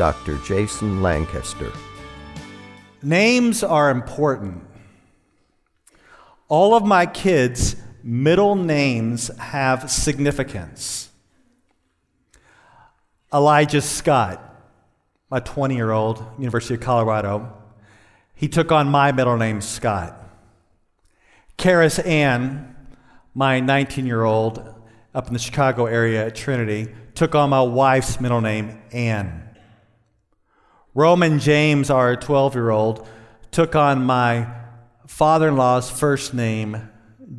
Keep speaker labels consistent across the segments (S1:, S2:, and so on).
S1: Dr. Jason Lancaster.
S2: Names are important. All of my kids' middle names have significance. Elijah Scott, my 20 year old, University of Colorado, he took on my middle name, Scott. Karis Ann, my 19 year old, up in the Chicago area at Trinity, took on my wife's middle name, Ann. Roman James, our 12 year old, took on my father in law's first name,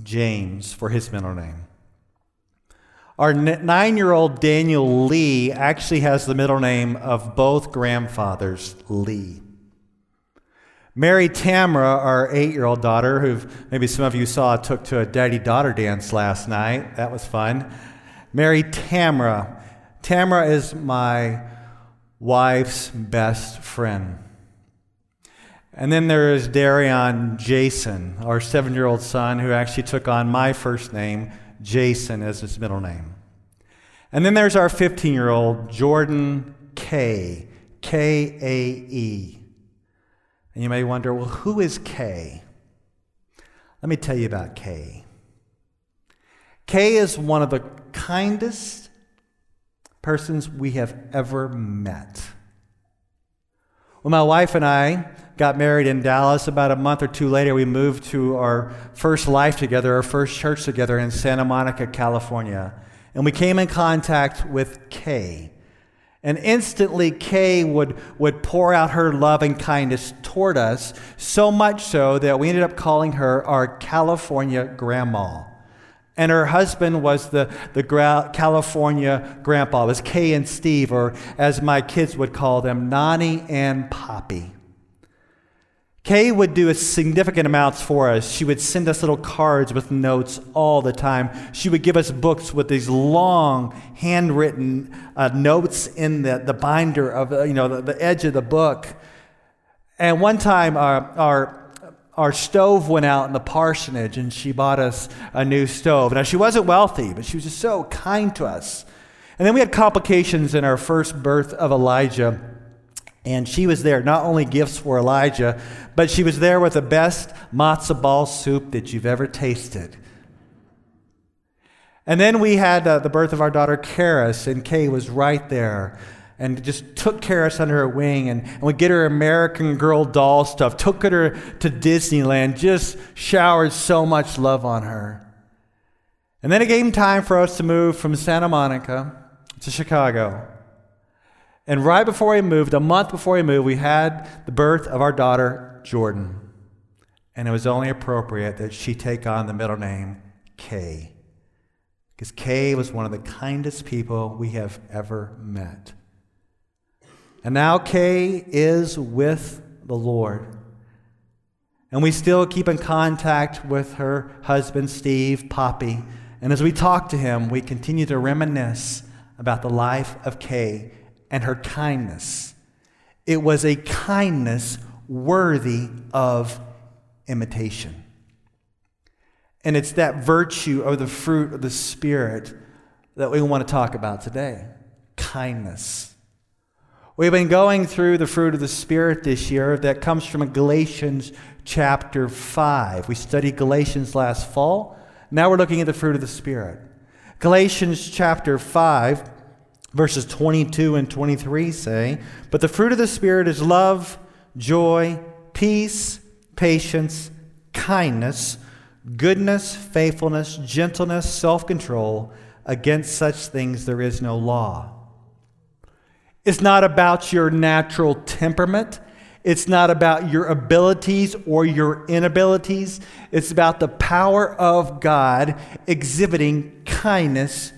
S2: James, for his middle name. Our nine year old Daniel Lee actually has the middle name of both grandfathers, Lee. Mary Tamra, our eight year old daughter, who maybe some of you saw, took to a daddy daughter dance last night. That was fun. Mary Tamra. Tamra is my wife's best friend. And then there is Darion Jason, our seven year old son, who actually took on my first name, Jason, as his middle name. And then there's our 15 year old, Jordan K, K A E. And you may wonder, well, who is K? Let me tell you about K. K is one of the kindest, persons we have ever met. When my wife and I got married in Dallas, about a month or two later, we moved to our first life together, our first church together in Santa Monica, California. And we came in contact with Kay. And instantly, Kay would, would pour out her love and kindness toward us, so much so that we ended up calling her our California grandma. And her husband was the, the California grandpa. It was Kay and Steve, or as my kids would call them, Nani and Poppy. Kay would do significant amounts for us. She would send us little cards with notes all the time. She would give us books with these long, handwritten uh, notes in the, the binder of, uh, you know, the, the edge of the book. And one time, our, our our stove went out in the parsonage and she bought us a new stove. Now, she wasn't wealthy, but she was just so kind to us. And then we had complications in our first birth of Elijah. And she was there, not only gifts for Elijah, but she was there with the best matzo ball soup that you've ever tasted. And then we had uh, the birth of our daughter, Karis, and Kay was right there and just took Karis under her wing and, and would get her American Girl doll stuff, took her to Disneyland, just showered so much love on her. And then it came time for us to move from Santa Monica to Chicago. And right before we moved, a month before we moved, we had the birth of our daughter, Jordan. And it was only appropriate that she take on the middle name Kay. Because Kay was one of the kindest people we have ever met. And now Kay is with the Lord. And we still keep in contact with her husband, Steve, Poppy. And as we talk to him, we continue to reminisce about the life of Kay and her kindness. It was a kindness worthy of imitation. And it's that virtue or the fruit of the Spirit that we want to talk about today kindness. We've been going through the fruit of the Spirit this year that comes from Galatians chapter 5. We studied Galatians last fall. Now we're looking at the fruit of the Spirit. Galatians chapter 5, verses 22 and 23 say, But the fruit of the Spirit is love, joy, peace, patience, kindness, goodness, faithfulness, gentleness, self control. Against such things there is no law. It's not about your natural temperament. It's not about your abilities or your inabilities. It's about the power of God exhibiting kindness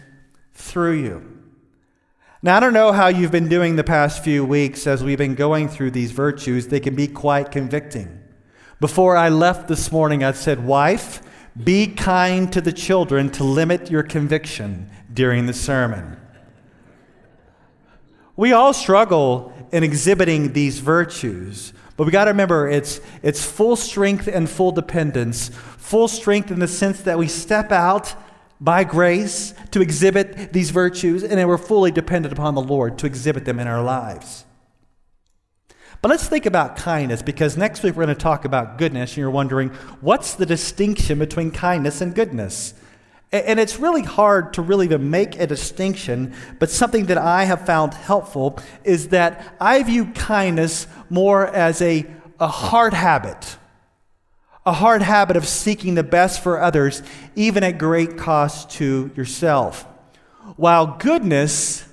S2: through you. Now, I don't know how you've been doing the past few weeks as we've been going through these virtues. They can be quite convicting. Before I left this morning, I said, Wife, be kind to the children to limit your conviction during the sermon. We all struggle in exhibiting these virtues, but we got to remember it's, it's full strength and full dependence. Full strength in the sense that we step out by grace to exhibit these virtues, and then we're fully dependent upon the Lord to exhibit them in our lives. But let's think about kindness because next week we're going to talk about goodness, and you're wondering what's the distinction between kindness and goodness? And it's really hard to really even make a distinction, but something that I have found helpful is that I view kindness more as a, a hard habit, a hard habit of seeking the best for others, even at great cost to yourself. While goodness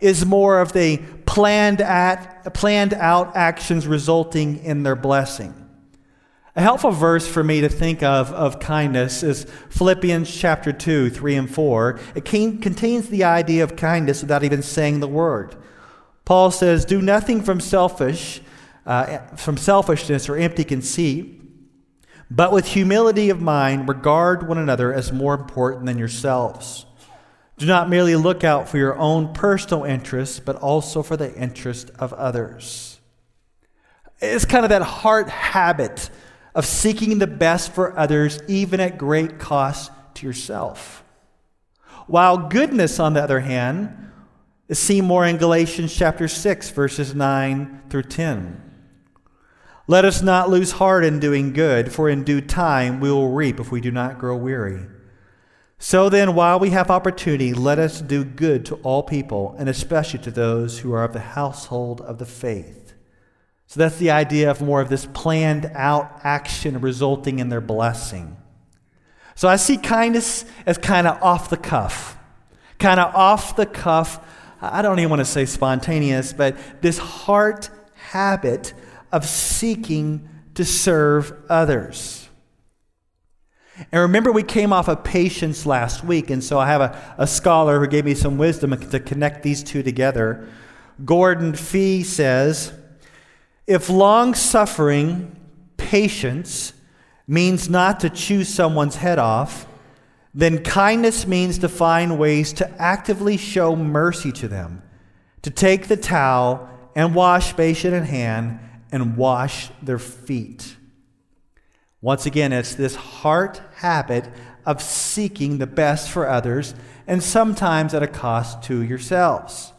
S2: is more of the planned, at, planned out actions resulting in their blessing. A helpful verse for me to think of of kindness is Philippians chapter 2, 3 and 4. It contains the idea of kindness without even saying the word. Paul says, Do nothing from selfish, uh, from selfishness or empty conceit, but with humility of mind regard one another as more important than yourselves. Do not merely look out for your own personal interests, but also for the interest of others. It's kind of that heart habit of seeking the best for others, even at great cost to yourself. While goodness, on the other hand, is seen more in Galatians chapter 6, verses 9 through 10. Let us not lose heart in doing good, for in due time we will reap if we do not grow weary. So then, while we have opportunity, let us do good to all people, and especially to those who are of the household of the faith. So that's the idea of more of this planned out action resulting in their blessing. So I see kindness as kind of off the cuff, kind of off the cuff. I don't even want to say spontaneous, but this heart habit of seeking to serve others. And remember, we came off of patience last week, and so I have a, a scholar who gave me some wisdom to connect these two together. Gordon Fee says, if long suffering, patience, means not to chew someone's head off, then kindness means to find ways to actively show mercy to them, to take the towel and wash basin in hand and wash their feet. Once again, it's this heart habit of seeking the best for others and sometimes at a cost to yourselves.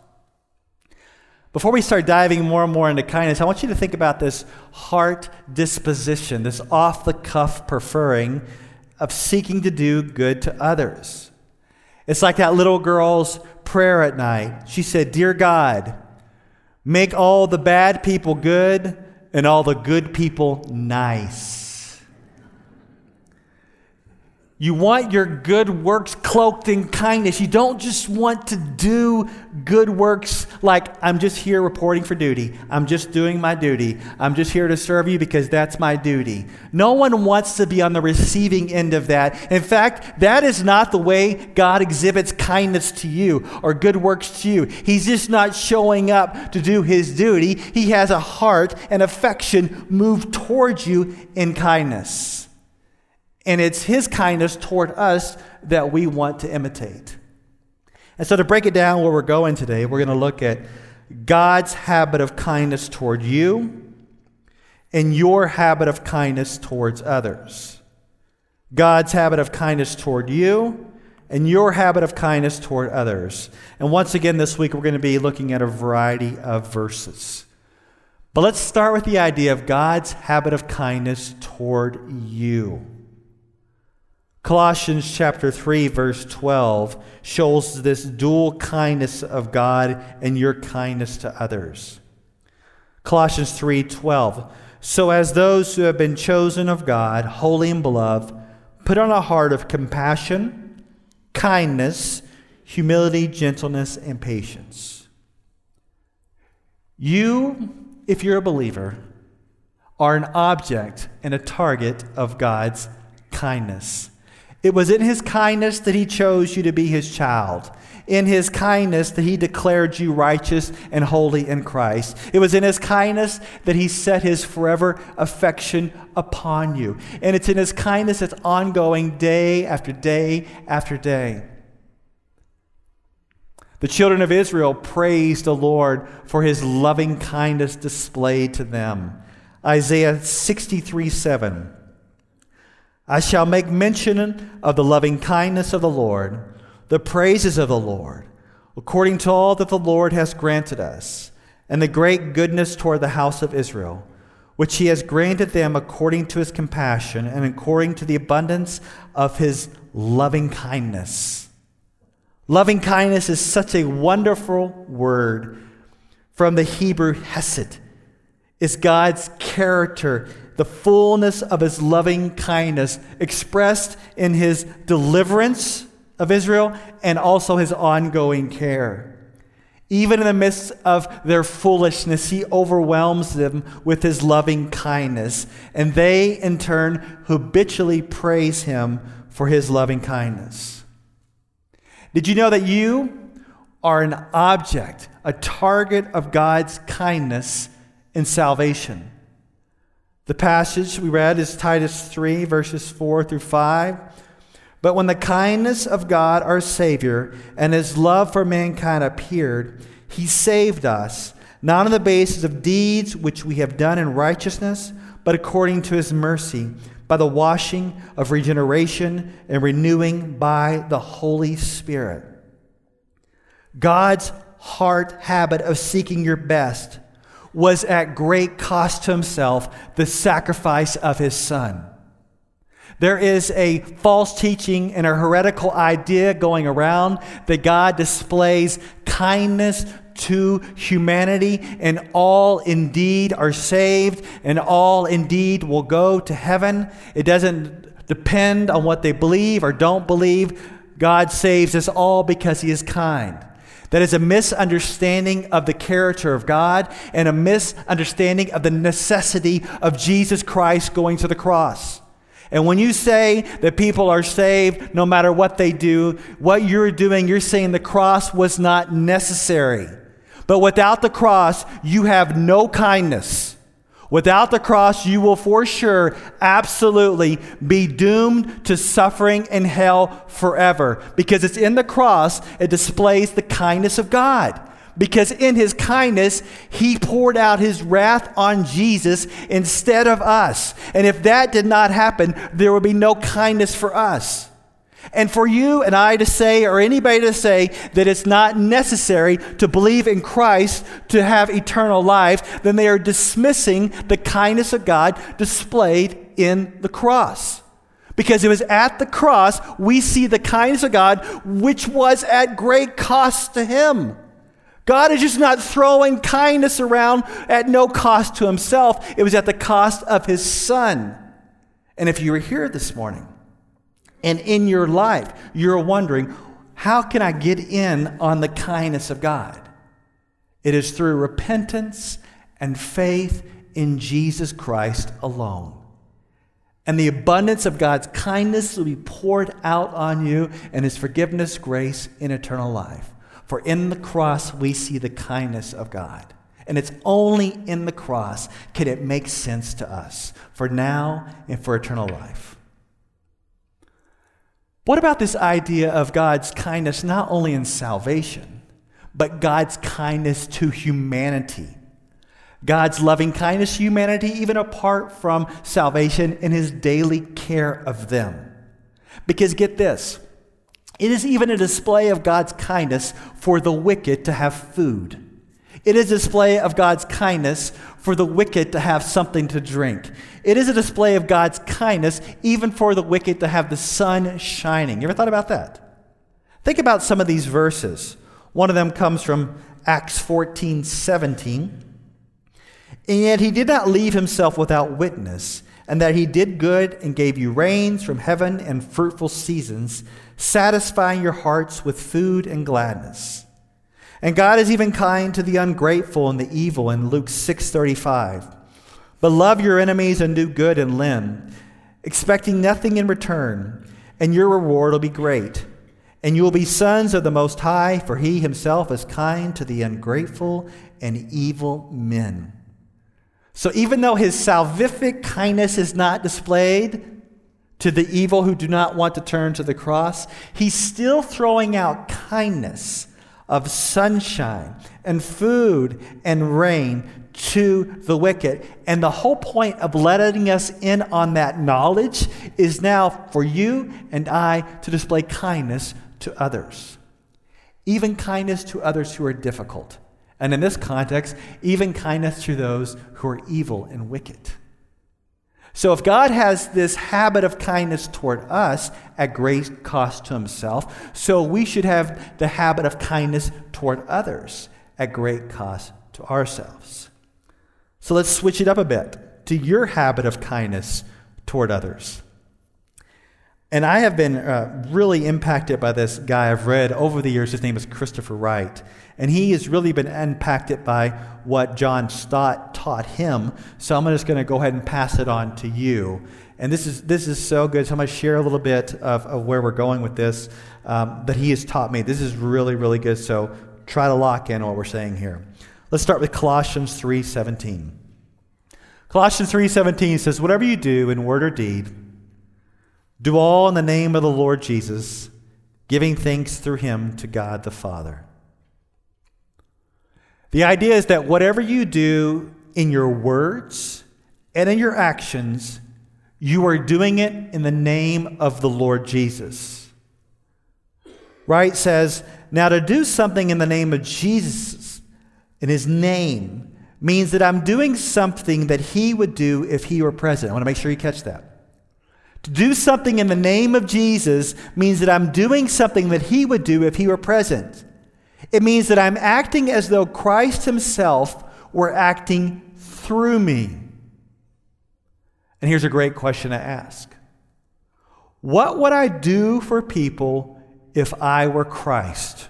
S2: Before we start diving more and more into kindness, I want you to think about this heart disposition, this off the cuff preferring of seeking to do good to others. It's like that little girl's prayer at night. She said, Dear God, make all the bad people good and all the good people nice. You want your good works cloaked in kindness. You don't just want to do good works like, I'm just here reporting for duty. I'm just doing my duty. I'm just here to serve you because that's my duty. No one wants to be on the receiving end of that. In fact, that is not the way God exhibits kindness to you or good works to you. He's just not showing up to do his duty. He has a heart and affection moved towards you in kindness. And it's his kindness toward us that we want to imitate. And so, to break it down where we're going today, we're going to look at God's habit of kindness toward you and your habit of kindness towards others. God's habit of kindness toward you and your habit of kindness toward others. And once again, this week, we're going to be looking at a variety of verses. But let's start with the idea of God's habit of kindness toward you. Colossians chapter 3 verse 12 shows this dual kindness of God and your kindness to others. Colossians 3:12 So as those who have been chosen of God, holy and beloved, put on a heart of compassion, kindness, humility, gentleness, and patience. You, if you're a believer, are an object and a target of God's kindness. It was in his kindness that he chose you to be his child. in his kindness that he declared you righteous and holy in Christ. It was in his kindness that he set his forever affection upon you. And it's in his kindness that's ongoing day after day after day. The children of Israel praised the Lord for his loving kindness displayed to them. Isaiah 63 7. I shall make mention of the loving kindness of the Lord the praises of the Lord, according to all that the Lord has granted us, and the great goodness toward the house of Israel, which he has granted them according to his compassion and according to the abundance of his loving kindness. Loving kindness is such a wonderful word from the Hebrew hesed. Is God's character, the fullness of his loving kindness expressed in his deliverance of Israel and also his ongoing care. Even in the midst of their foolishness, he overwhelms them with his loving kindness, and they, in turn, habitually praise him for his loving kindness. Did you know that you are an object, a target of God's kindness in salvation? The passage we read is Titus 3, verses 4 through 5. But when the kindness of God our Savior and his love for mankind appeared, he saved us, not on the basis of deeds which we have done in righteousness, but according to his mercy, by the washing of regeneration and renewing by the Holy Spirit. God's heart habit of seeking your best was at great cost to himself the sacrifice of his son. There is a false teaching and a heretical idea going around that God displays kindness to humanity, and all indeed are saved, and all indeed will go to heaven. It doesn't depend on what they believe or don't believe. God saves us all because He is kind. That is a misunderstanding of the character of God and a misunderstanding of the necessity of Jesus Christ going to the cross. And when you say that people are saved no matter what they do, what you're doing, you're saying the cross was not necessary. But without the cross, you have no kindness. Without the cross, you will for sure, absolutely be doomed to suffering in hell forever. Because it's in the cross, it displays the kindness of God because in his kindness, he poured out his wrath on Jesus instead of us. And if that did not happen, there would be no kindness for us. And for you and I to say, or anybody to say, that it's not necessary to believe in Christ to have eternal life, then they are dismissing the kindness of God displayed in the cross. Because it was at the cross we see the kindness of God, which was at great cost to him. God is just not throwing kindness around at no cost to himself. It was at the cost of his son. And if you were here this morning and in your life, you're wondering, how can I get in on the kindness of God? It is through repentance and faith in Jesus Christ alone. And the abundance of God's kindness will be poured out on you and his forgiveness, grace, in eternal life. For in the cross, we see the kindness of God. And it's only in the cross can it make sense to us for now and for eternal life. What about this idea of God's kindness not only in salvation, but God's kindness to humanity? God's loving kindness to humanity, even apart from salvation, in his daily care of them. Because get this it is even a display of God's kindness for the wicked to have food. It is a display of God's kindness for the wicked to have something to drink. It is a display of God's kindness even for the wicked to have the sun shining. You ever thought about that? Think about some of these verses. One of them comes from Acts 14 17. And yet he did not leave himself without witness, and that he did good and gave you rains from heaven and fruitful seasons satisfying your hearts with food and gladness. And God is even kind to the ungrateful and the evil in Luke 6:35. But love your enemies and do good and lend, expecting nothing in return, and your reward will be great. And you will be sons of the Most High, for he himself is kind to the ungrateful and evil men. So even though his salvific kindness is not displayed to the evil who do not want to turn to the cross, he's still throwing out kindness of sunshine and food and rain to the wicked. And the whole point of letting us in on that knowledge is now for you and I to display kindness to others, even kindness to others who are difficult. And in this context, even kindness to those who are evil and wicked. So, if God has this habit of kindness toward us at great cost to himself, so we should have the habit of kindness toward others at great cost to ourselves. So, let's switch it up a bit to your habit of kindness toward others. And I have been uh, really impacted by this guy I've read over the years. His name is Christopher Wright. And he has really been impacted by what John Stott taught him. So I'm just going to go ahead and pass it on to you. And this is, this is so good. So I'm going to share a little bit of, of where we're going with this um, that he has taught me. This is really, really good. So try to lock in what we're saying here. Let's start with Colossians 3.17. Colossians 3.17 says, Whatever you do in word or deed, do all in the name of the Lord Jesus, giving thanks through him to God the Father. The idea is that whatever you do in your words and in your actions, you are doing it in the name of the Lord Jesus. Wright says, now to do something in the name of Jesus, in his name, means that I'm doing something that he would do if he were present. I want to make sure you catch that. To do something in the name of Jesus means that I'm doing something that he would do if he were present. It means that I'm acting as though Christ himself were acting through me. And here's a great question to ask What would I do for people if I were Christ?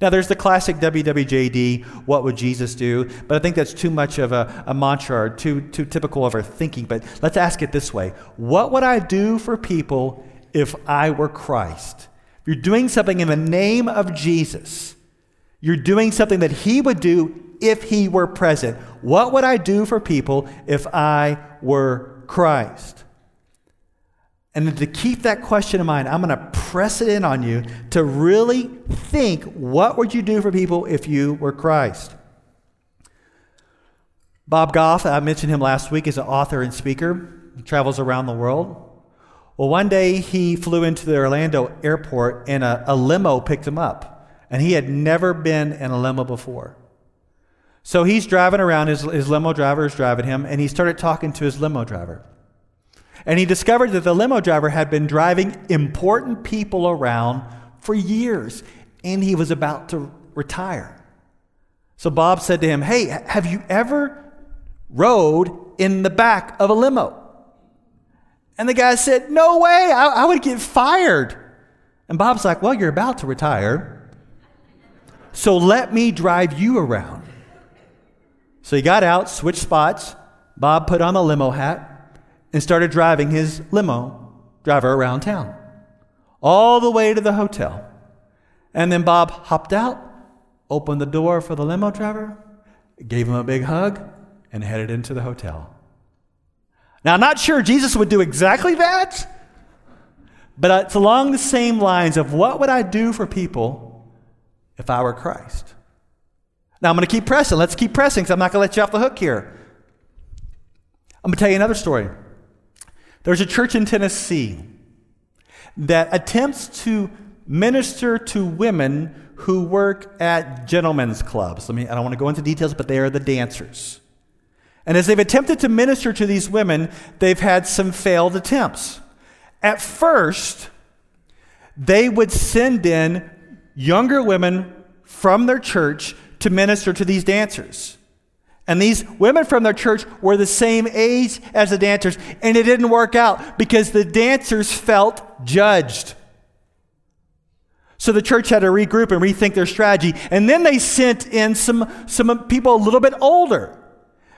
S2: Now, there's the classic WWJD, what would Jesus do? But I think that's too much of a, a, mantra or too, too typical of our thinking. But let's ask it this way What would I do for people if I were Christ? If you're doing something in the name of Jesus. You're doing something that he would do if he were present. What would I do for people if I were Christ? And to keep that question in mind, I'm going to press it in on you to really think what would you do for people if you were Christ? Bob Goff, I mentioned him last week, is an author and speaker. He travels around the world. Well, one day he flew into the Orlando airport and a, a limo picked him up. And he had never been in a limo before. So he's driving around, his, his limo driver is driving him, and he started talking to his limo driver. And he discovered that the limo driver had been driving important people around for years, and he was about to retire. So Bob said to him, Hey, have you ever rode in the back of a limo? And the guy said, No way, I, I would get fired. And Bob's like, Well, you're about to retire, so let me drive you around. So he got out, switched spots. Bob put on a limo hat and started driving his limo driver around town, all the way to the hotel. And then Bob hopped out, opened the door for the limo driver, gave him a big hug, and headed into the hotel. Now, I'm not sure Jesus would do exactly that, but it's along the same lines of what would I do for people if I were Christ? Now, I'm going to keep pressing. Let's keep pressing because I'm not going to let you off the hook here. I'm going to tell you another story. There's a church in Tennessee that attempts to minister to women who work at gentlemen's clubs. I mean, I don't want to go into details, but they are the dancers. And as they've attempted to minister to these women, they've had some failed attempts. At first, they would send in younger women from their church to minister to these dancers. And these women from their church were the same age as the dancers, and it didn't work out because the dancers felt judged. So the church had to regroup and rethink their strategy. And then they sent in some, some people a little bit older.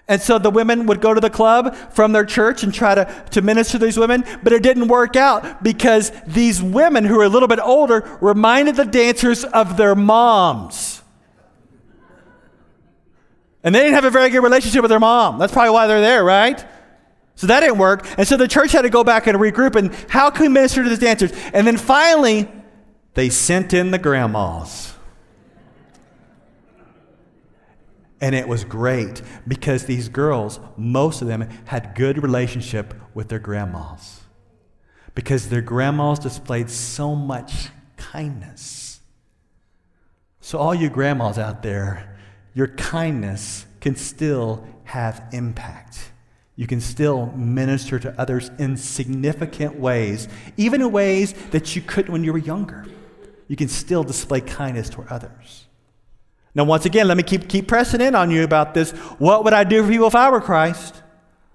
S2: And so the women would go to the club from their church and try to, to minister to these women, but it didn't work out because these women who were a little bit older reminded the dancers of their moms. And they didn't have a very good relationship with their mom. That's probably why they're there, right? So that didn't work. And so the church had to go back and regroup and how can we minister to these dancers? And then finally, they sent in the grandmas. And it was great because these girls, most of them, had good relationship with their grandmas. Because their grandmas displayed so much kindness. So, all you grandmas out there, your kindness can still have impact. You can still minister to others in significant ways, even in ways that you couldn't when you were younger. You can still display kindness toward others. Now, once again, let me keep, keep pressing in on you about this. What would I do for people if I were Christ?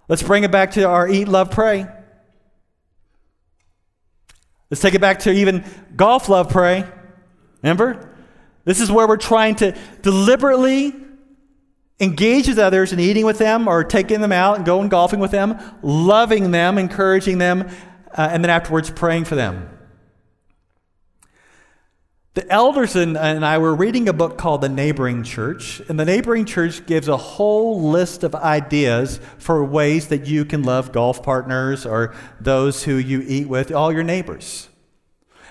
S2: Let's bring it back to our eat, love, pray. Let's take it back to even golf, love, pray. Remember? This is where we're trying to deliberately engage with others and eating with them or taking them out and going golfing with them, loving them, encouraging them, uh, and then afterwards praying for them. The elders and, and I were reading a book called The Neighboring Church, and the Neighboring Church gives a whole list of ideas for ways that you can love golf partners or those who you eat with, all your neighbors.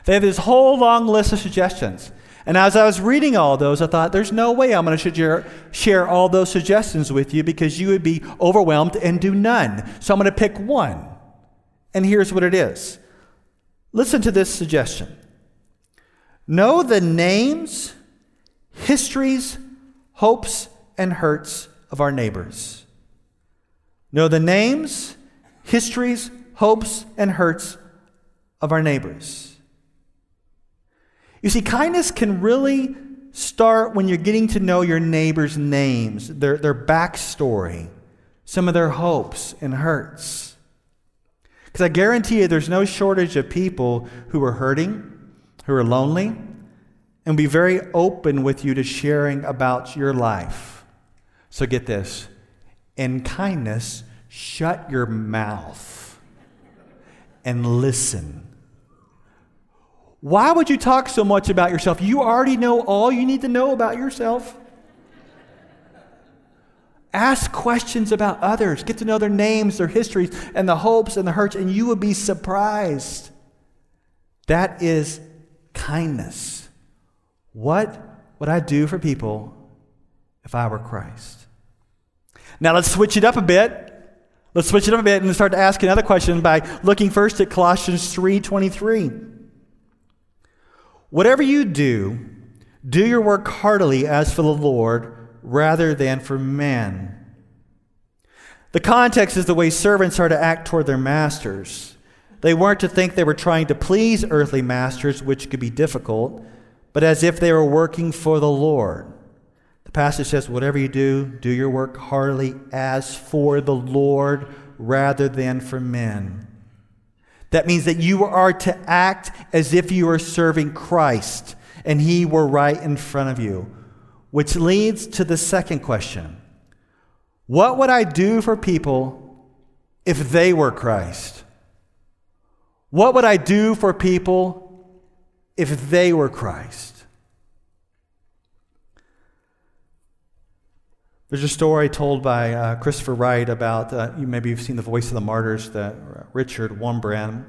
S2: They have this whole long list of suggestions. And as I was reading all those, I thought, there's no way I'm going to share, all those suggestions with you because you would be overwhelmed and do none. So I'm going to pick one. And here's what it is listen to this suggestion. Know the names, histories, hopes, and hurts of our neighbors. Know the names, histories, hopes, and hurts of our neighbors. You see, kindness can really start when you're getting to know your neighbors' names, their, their backstory, some of their hopes and hurts. Because I guarantee you, there's no shortage of people who are hurting who are lonely and be very open with you to sharing about your life. So get this in kindness, shut your mouth and listen. Why would you talk so much about yourself? You already know all you need to know about yourself. Ask questions about others. Get to know their names, their histories, and the hopes and the hurts, and you will be surprised. That is kindness. What would I do for people if I were Christ? Now let's switch it up a bit. Let's switch it up a bit and start to ask another question by looking first at Colossians 3:23. Whatever you do, do your work heartily as for the Lord rather than for men. The context is the way servants are to act toward their masters. They weren't to think they were trying to please earthly masters, which could be difficult, but as if they were working for the Lord. The passage says, Whatever you do, do your work heartily as for the Lord rather than for men. That means that you are to act as if you are serving Christ and He were right in front of you. Which leads to the second question What would I do for people if they were Christ? What would I do for people if they were Christ? There's a story told by uh, Christopher Wright about, uh, you maybe you've seen The Voice of the Martyrs, the, Richard Wurmbrand.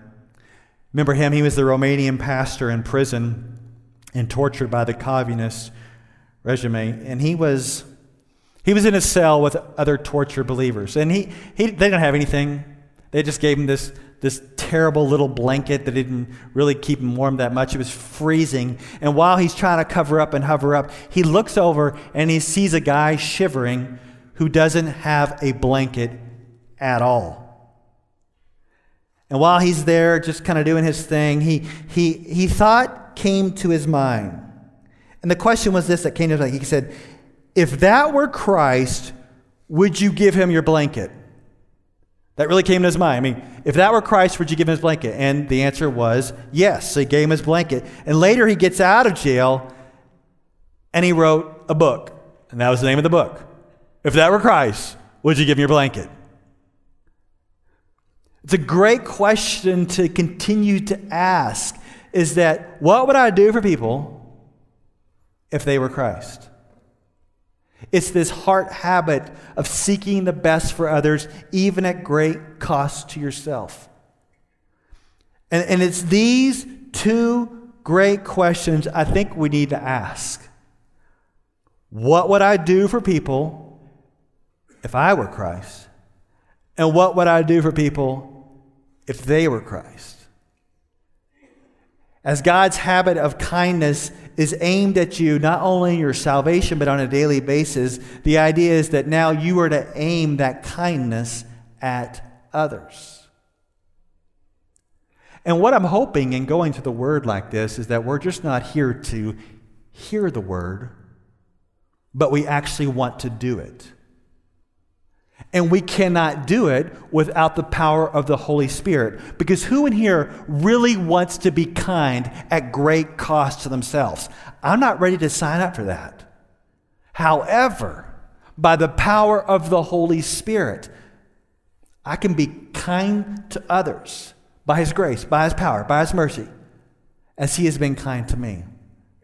S2: Remember him? He was the Romanian pastor in prison and tortured by the communist regime. And he was, he was in a cell with other tortured believers. And he, he, they didn't have anything. They just gave him this this terrible little blanket that didn't really keep him warm that much. It was freezing. And while he's trying to cover up and hover up, he looks over and he sees a guy shivering who doesn't have a blanket at all. And while he's there just kind of doing his thing, he, he, he thought came to his mind. And the question was this that came to his mind. He said, If that were Christ, would you give him your blanket? That really came to his mind. I mean, if that were Christ, would you give him his blanket? And the answer was yes. So he gave him his blanket. And later he gets out of jail and he wrote a book. And that was the name of the book. If that were Christ, Would you give him your blanket? It's a great question to continue to ask is that what would I do for people if they were Christ? It's this heart habit of seeking the best for others, even at great cost to yourself. And, and it's these two great questions I think we need to ask. What would I do for people if I were Christ? And what would I do for people if they were Christ. As God's habit of kindness is aimed at you, not only your salvation, but on a daily basis, the idea is that now you are to aim that kindness at others. And what I'm hoping in going to the word like this is that we're just not here to hear the word, but we actually want to do it. And we cannot do it without the power of the Holy Spirit. Because who in here really wants to be kind at great cost to themselves? I'm not ready to sign up for that. However, by the power of the Holy Spirit, I can be kind to others by His grace, by His power, by His mercy, as He has been kind to me.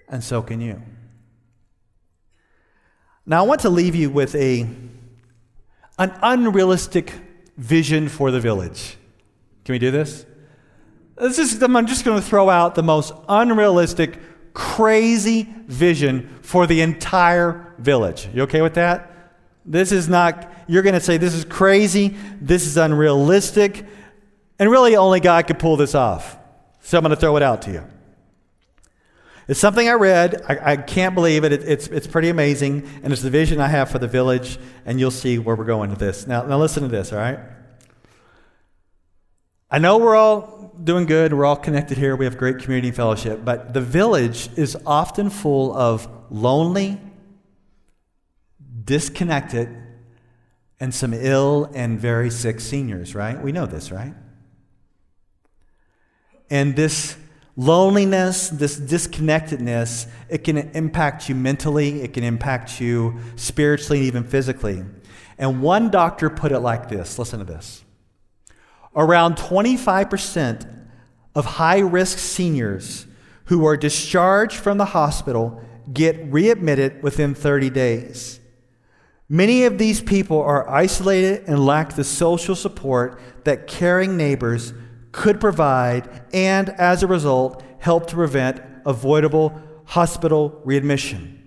S2: And so can you. Now, I want to leave you with a an unrealistic vision for the village. Can we do this? this is, I'm just going to throw out the most unrealistic, crazy vision for the entire village. You okay with that? This is not, you're going to say, this is crazy, this is unrealistic, and really only God could pull this off. So I'm going to throw it out to you. It's something I read. I, I can't believe it. it. It's, it's pretty amazing. And it's the vision I have for the village. And you'll see where we're going with this. Now, now listen to this, all right? I know we're all doing good. We're all connected here. We have great community fellowship. But the village is often full of lonely, disconnected, and some ill and very sick seniors, right? We know this, right? And this Loneliness, this disconnectedness, it can impact you mentally, it can impact you spiritually, and even physically. And one doctor put it like this listen to this. Around 25% of high risk seniors who are discharged from the hospital get readmitted within 30 days. Many of these people are isolated and lack the social support that caring neighbors could provide, and as a result, help to prevent avoidable hospital readmission.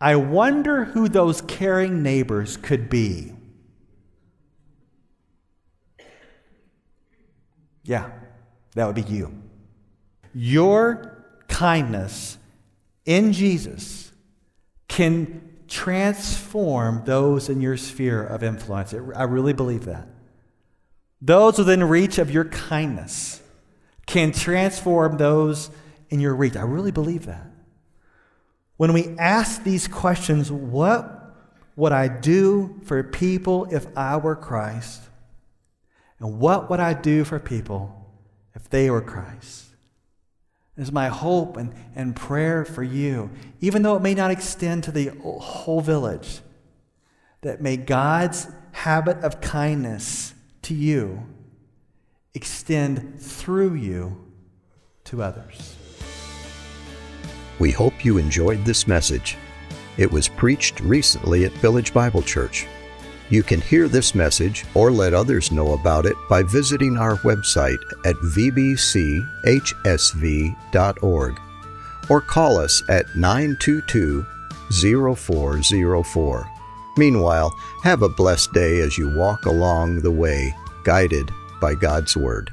S2: I wonder who those caring neighbors could be. Yeah, that would be you. Your kindness in Jesus can transform those in your sphere of influence. I really believe that. Those within reach of your kindness can transform those in your reach. I really believe that. When we ask these questions, what would I do for people if I were Christ? And what would I do for people if they were Christ? Is my hope and, and prayer for you, even though it may not extend to the whole village, that may God's habit of kindness to you extend through you to others.
S1: We hope you enjoyed this message. It was preached recently at Village Bible Church. You can hear this message or let others know about it by visiting our website at vbchsv.org or call us at 922 0404. Meanwhile, have a blessed day as you walk along the way, guided by God's Word.